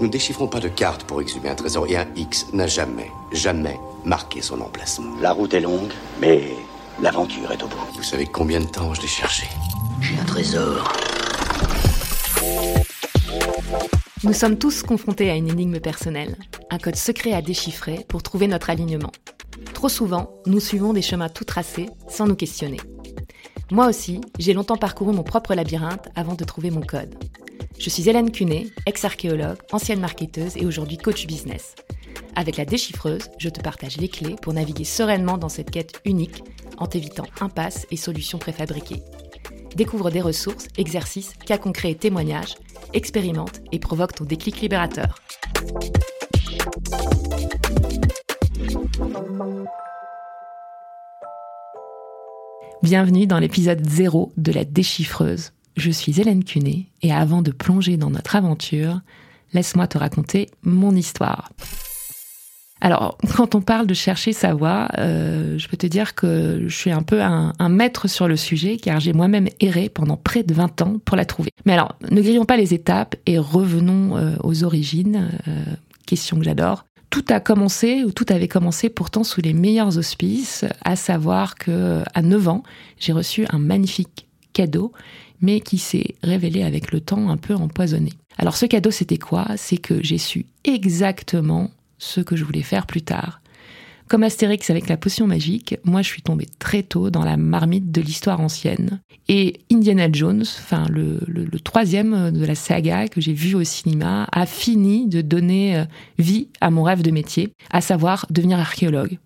Nous ne déchiffrons pas de cartes pour exhumer un trésor et un X n'a jamais, jamais marqué son emplacement. La route est longue, mais l'aventure est au bout. Vous savez combien de temps je l'ai cherché J'ai un trésor. Nous sommes tous confrontés à une énigme personnelle, un code secret à déchiffrer pour trouver notre alignement. Trop souvent, nous suivons des chemins tout tracés sans nous questionner. Moi aussi, j'ai longtemps parcouru mon propre labyrinthe avant de trouver mon code. Je suis Hélène Cunet, ex-archéologue, ancienne marketeuse et aujourd'hui coach business. Avec la déchiffreuse, je te partage les clés pour naviguer sereinement dans cette quête unique en t'évitant impasses et solutions préfabriquées. Découvre des ressources, exercices, cas concrets et témoignages, expérimente et provoque ton déclic libérateur. Bienvenue dans l'épisode 0 de la déchiffreuse. Je suis Hélène Cunet et avant de plonger dans notre aventure, laisse-moi te raconter mon histoire. Alors, quand on parle de chercher sa voie, euh, je peux te dire que je suis un peu un, maître sur le sujet, car j'ai moi-même erré pendant près de 20 ans pour la trouver. Mais alors, ne grillons pas les étapes et revenons euh, aux origines, euh, question que j'adore tout a commencé, ou tout avait commencé pourtant sous les meilleurs auspices, à savoir que à 9 ans, j'ai reçu un magnifique cadeau, mais qui s'est révélé avec le temps un peu empoisonné. Alors ce cadeau, c'était quoi? C'est que j'ai su exactement ce que je voulais faire plus tard. Comme Astérix avec la potion magique, moi je suis tombée très tôt dans la marmite de l'histoire ancienne. Et Indiana Jones, enfin le, troisième de la saga que j'ai vu au cinéma, a fini de donner euh, vie à mon rêve de métier, à savoir devenir archéologue.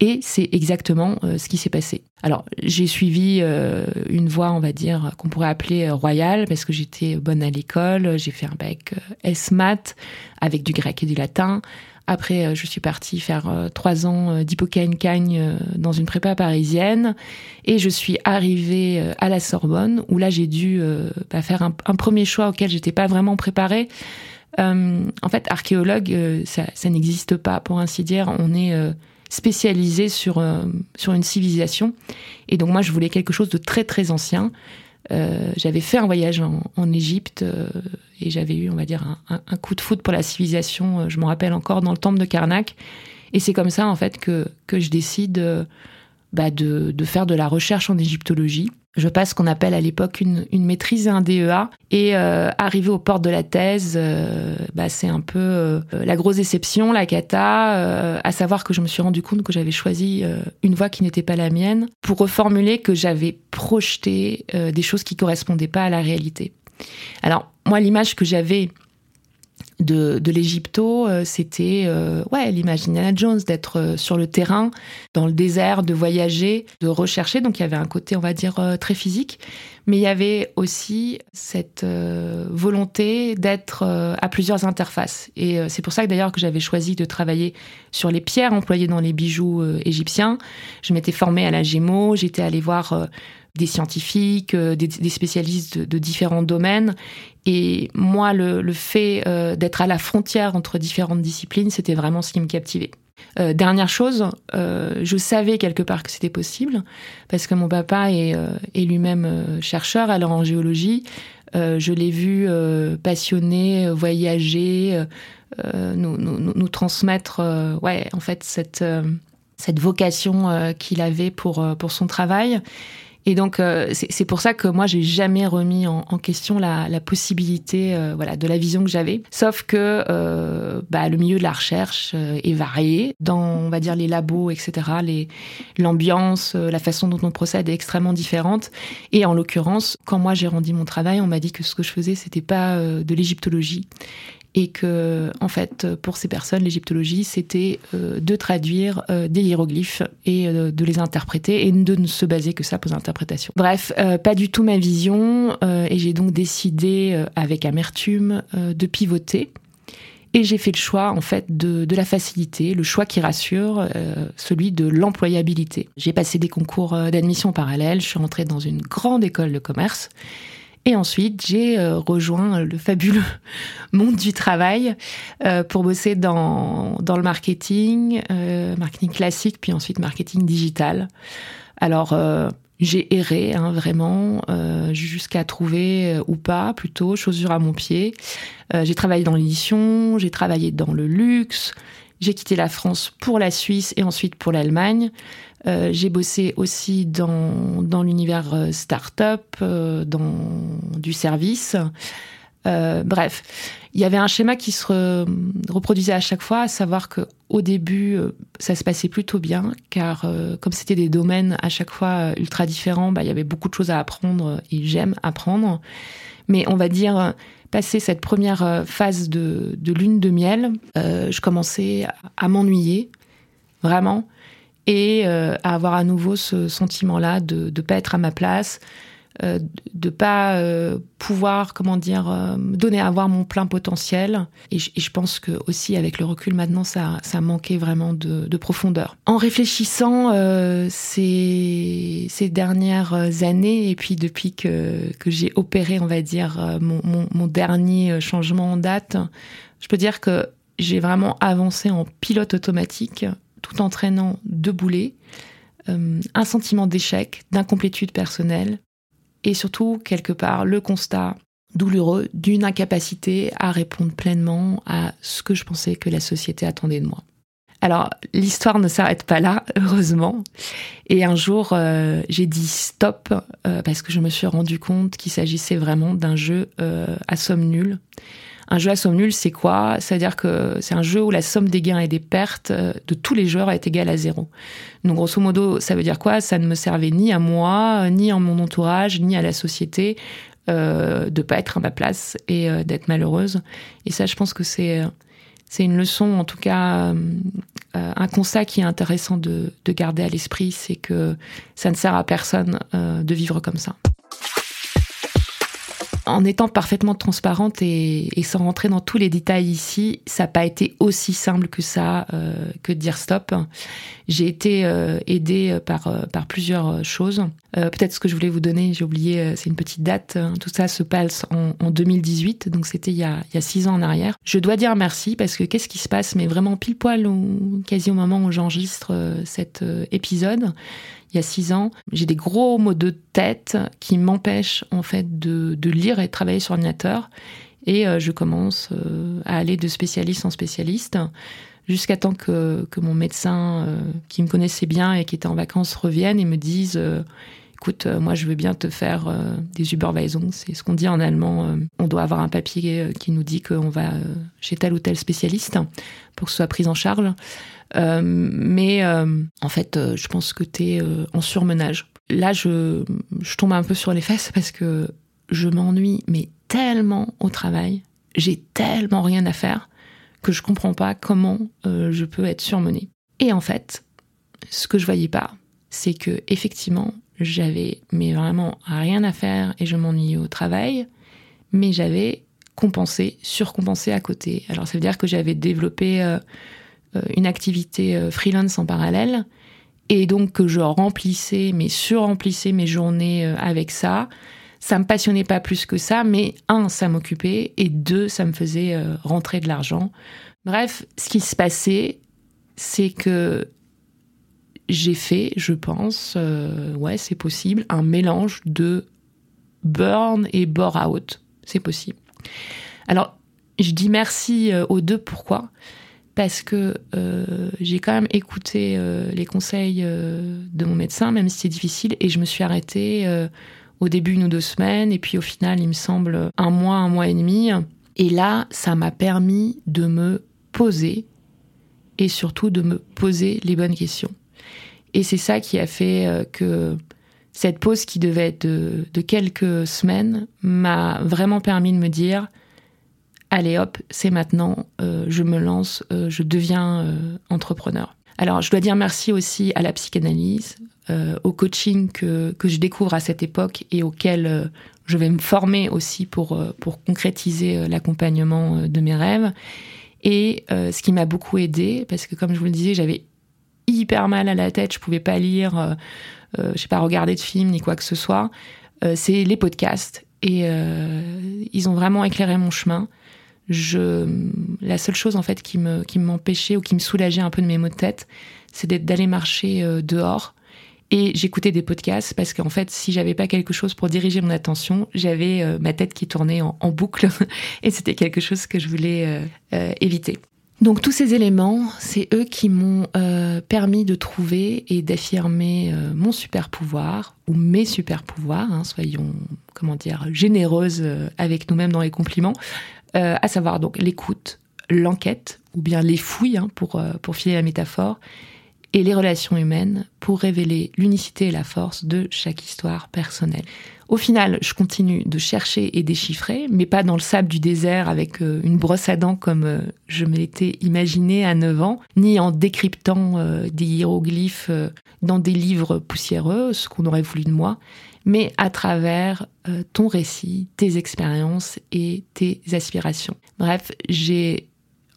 Et c'est exactement euh, ce qui s'est passé. Alors, j'ai suivi euh, une voie, on va dire, qu'on pourrait appeler royale, parce que j'étais bonne à l'école, j'ai fait un bac S-Math avec du grec et du latin. Après, euh, je suis partie faire euh, trois ans euh, d'hypocagne-cagne dans une prépa parisienne. Et je suis arrivée à la Sorbonne, où là, j'ai dû bah, faire un, premier choix auquel j'étais pas vraiment préparée. en fait, archéologue, ça, ça n'existe pas, pour ainsi dire. On est spécialisé sur, sur une civilisation. Et donc, moi, je voulais quelque chose de très, très ancien. Euh, j'avais fait un voyage en, Égypte euh, et j'avais eu, on va dire, un, coup de foot pour la civilisation. Euh, je me rappelle encore dans le temple de Karnak. Et c'est comme ça, en fait, que, que je décide bah, de, faire de la recherche en égyptologie. Je passe ce qu'on appelle à l'époque une, une, maîtrise et un DEA. Et euh, arrivé aux portes de la thèse, euh, bah, c'est un peu euh, la grosse déception, la cata, euh, à savoir que je me suis rendu compte que j'avais choisi une voie qui n'était pas la mienne, pour reformuler que j'avais projeté des choses qui correspondaient pas à la réalité. Alors moi, l'image que j'avais de, de l'Égypto, euh, c'était euh, ouais Jones d'être euh, sur le terrain, dans le désert, de voyager, de rechercher. Donc il y avait un côté, on va dire, très physique, mais il y avait aussi cette volonté d'être à plusieurs interfaces. Et c'est pour ça que d'ailleurs que j'avais choisi de travailler sur les pierres employées dans les bijoux égyptiens. Je m'étais formée à la Gémeaux, j'étais allée voir des scientifiques, euh, des, spécialistes de, différents domaines. Et moi, le, fait euh, d'être à la frontière entre différentes disciplines, c'était vraiment ce qui me captivait. Euh, dernière chose, je savais quelque part que c'était possible parce que mon papa est, lui-même chercheur, alors en géologie. je l'ai vu passionné, voyager, nous, nous, transmettre, ouais, en fait cette cette vocation qu'il avait pour pour son travail. Et donc, euh, c'est pour ça que moi, j'ai jamais remis en, question la, possibilité, euh, voilà, de la vision que j'avais. Sauf que euh, bah, le milieu de la recherche est varié. Dans, on va dire, les labos, etc., l'ambiance, la façon dont on procède est extrêmement différente. Et en l'occurrence, quand moi j'ai rendu mon travail, on m'a dit que ce que je faisais, c'était pas de l'égyptologie et que en fait pour ces personnes l'égyptologie c'était euh, de traduire euh, des hiéroglyphes et euh, de les interpréter et de ne se baser que ça pour l'interprétation. Bref, pas du tout ma vision et j'ai donc décidé avec amertume de pivoter. Et j'ai fait le choix en fait de, de, la facilité, le choix qui rassure, celui de l'employabilité. J'ai passé des concours d'admission parallèles, je suis rentrée dans une grande école de commerce et ensuite, j'ai euh, rejoint le fabuleux monde du travail euh, pour bosser dans, dans le marketing, euh, marketing classique, puis ensuite marketing digital. Alors, j'ai erré hein, vraiment jusqu'à trouver ou pas plutôt chaussures à mon pied. J'ai travaillé dans l'édition, j'ai travaillé dans le luxe, j'ai quitté la France pour la Suisse et ensuite pour l'Allemagne. j'ai bossé aussi dans, dans l'univers start-up, dans du service. Euh, bref, il y avait un schéma qui se reproduisait à chaque fois, à savoir que au début, euh, ça se passait plutôt bien, car euh, comme c'était des domaines à chaque fois ultra différents, bah, il y avait beaucoup de choses à apprendre et j'aime apprendre. Mais on va dire, passer cette première phase de, lune de miel, je commençais à, m'ennuyer, vraiment, et à avoir à nouveau ce sentiment-là de ne pas être à ma place, euh, de pas euh, pouvoir, comment dire, euh, donner à voir mon plein potentiel. Et je, pense que aussi avec le recul maintenant, ça, ça manquait vraiment de, profondeur. En réfléchissant ces, ces dernières années et puis depuis que, que j'ai opéré, on va dire, mon, mon, dernier changement en date, je peux dire que j'ai vraiment avancé en pilote automatique tout en traînant deux boulets, un sentiment d'échec, d'incomplétude personnelle, et surtout, quelque part, le constat douloureux d'une incapacité à répondre pleinement à ce que je pensais que la société attendait de moi. Alors, l'histoire ne s'arrête pas là, heureusement. Et un jour, euh, j'ai dit stop euh, parce que je me suis rendu compte qu'il s'agissait vraiment d'un jeu euh, à somme nulle. Un jeu à somme nulle, c'est quoi? C'est-à-dire que c'est un jeu où la somme des gains et des pertes euh, de tous les joueurs est égale à zéro. Donc grosso modo, ça veut dire quoi? Ça ne me servait ni à moi, ni à mon entourage, ni à la société euh, de pas être à ma place et euh, d'être malheureuse. Et ça, je pense que c'est c'est une leçon, en tout cas, un constat qui est intéressant de, de garder à l'esprit, c'est que ça ne sert à personne de vivre comme ça en étant parfaitement transparente et, sans rentrer dans tous les détails ici, ça n'a pas été aussi simple que ça, euh, que de dire stop. J'ai été euh, aidée par, euh, par plusieurs choses. Peut-être ce que je voulais vous donner, j'ai oublié, c'est une petite date. Hein. Tout ça se passe en, 2018, donc c'était il, y a, six ans en arrière. Je dois dire merci parce que qu'est-ce qui se passe Mais vraiment pile poil, quasi au moment où j'enregistre cet épisode, il y a six ans, j'ai des gros maux de tête qui m'empêchent en fait de, lire et de travailler sur ordinateur. Et euh, je commence euh, à aller de spécialiste en spécialiste jusqu'à temps que, mon médecin, euh, qui me connaissait bien et qui était en vacances, revienne et me dise écoute, moi je veux bien te faire des Überweisungen, c'est ce qu'on dit en allemand. on doit avoir un papier qui nous dit qu'on va chez tel ou tel spécialiste pour que ce soit pris en charge. Euh, mais euh, en fait, euh, je pense que tu es en surmenage. Là, je, je tombe un peu sur les fesses parce que je m'ennuie, mais tellement au travail, j'ai tellement rien à faire que je comprends pas comment je peux être surmenée. Et en fait, ce que je voyais pas, c'est que effectivement, j'avais mais vraiment rien à faire et je m'ennuyais au travail, mais j'avais compensé, surcompensé à côté. Alors ça veut dire que j'avais développé euh, une activité euh, freelance en parallèle et donc que je remplissais, mais surremplissais mes journées euh, avec ça. Ça me passionnait pas plus que ça, mais un, ça m'occupait et deux, ça me faisait rentrer de l'argent. Bref, ce qui se passait, c'est que j'ai fait, je pense, ouais, c'est possible, un mélange de burn et bore out. C'est possible. Alors, je dis merci aux deux. Pourquoi? Parce que euh, j'ai quand même écouté euh, les conseils euh, de mon médecin, même si c'est difficile, et je me suis arrêtée au début une ou deux semaines, et puis au final, il me semble un mois, un mois et demi. Et là, ça m'a permis de me poser, et surtout de me poser les bonnes questions. Et c'est ça qui a fait que cette pause qui devait être de quelques semaines m'a vraiment permis de me dire, allez hop, c'est maintenant, euh, je me lance, euh, je deviens euh, entrepreneur. Alors, je dois dire merci aussi à la psychanalyse, au coaching que, que je découvre à cette époque et auquel je vais me former aussi pour, pour concrétiser l'accompagnement de mes rêves. Et ce qui m'a beaucoup aidé, parce que comme je vous le disais, j'avais hyper mal à la tête, je pouvais pas lire, je sais pas, regarder de films ni quoi que ce soit, c'est les podcasts. Et ils ont vraiment éclairé mon chemin je, la seule chose en fait qui me qui m'empêchait ou qui me soulageait un peu de mes maux de tête, c'est d'aller marcher euh, dehors Et j'écoutais des podcasts parce qu'en fait, si j'avais pas quelque chose pour diriger mon attention, j'avais euh, ma tête qui tournait en, boucle et c'était quelque chose que je voulais euh, euh, éviter. Donc tous ces éléments, c'est eux qui m'ont permis de trouver et d'affirmer mon super pouvoir ou mes super pouvoirs, hein, soyons comment dire généreuses avec nous-mêmes dans les compliments, à savoir donc l'écoute, l'enquête ou bien les fouilles hein, pour pour filer la métaphore et les relations humaines pour révéler l'unicité et la force de chaque histoire personnelle. Au final, je continue de chercher et déchiffrer, mais pas dans le sable du désert avec euh, une brosse à dents comme euh, je m'étais imaginé à 9 ans, ni en décryptant euh, des hiéroglyphes dans des livres poussiéreux, ce qu'on aurait voulu de moi, mais à travers ton récit, tes expériences et tes aspirations. Bref, j'ai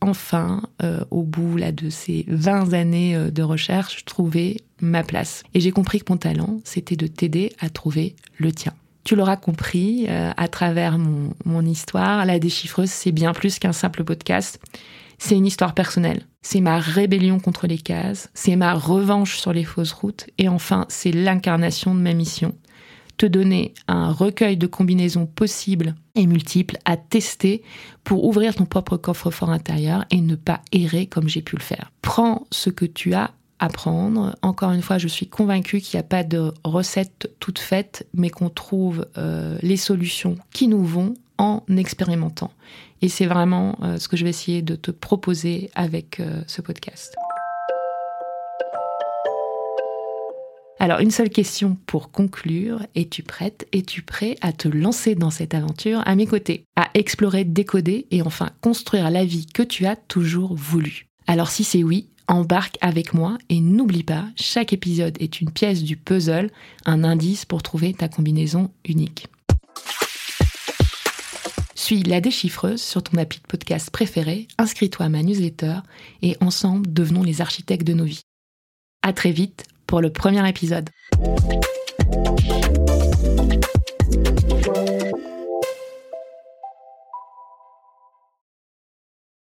enfin, euh, au bout de ces 20 années euh, de recherche, trouver ma place. Et j'ai compris que mon talent, c'était de t'aider à trouver le tien. Tu l'auras compris euh, à travers mon, mon histoire, La déchiffreuse, c'est bien plus qu'un simple podcast. C'est une histoire personnelle. C'est ma rébellion contre les cases, c'est ma revanche sur les fausses routes, et enfin, c'est l'incarnation de ma mission te donner un recueil de combinaisons possibles et multiples à tester pour ouvrir ton propre coffre-fort intérieur et ne pas errer comme j'ai pu le faire. Prends ce que tu as à prendre. Encore une fois, je suis convaincue qu'il n'y a pas de recette toute faite, mais qu'on trouve euh, les solutions qui nous vont en expérimentant. Et c'est vraiment euh, ce que je vais essayer de te proposer avec euh, ce podcast. Alors, une seule question pour conclure. Es-tu prête? Es-tu prêt à te lancer dans cette aventure à mes côtés? À explorer, décoder et enfin construire la vie que tu as toujours voulu Alors, si c'est oui, embarque avec moi et n'oublie pas, chaque épisode est une pièce du puzzle, un indice pour trouver ta combinaison unique. Suis la déchiffreuse sur ton appli de podcast préféré, inscris-toi à ma newsletter et ensemble devenons les architectes de nos vies. À très vite pour le premier épisode.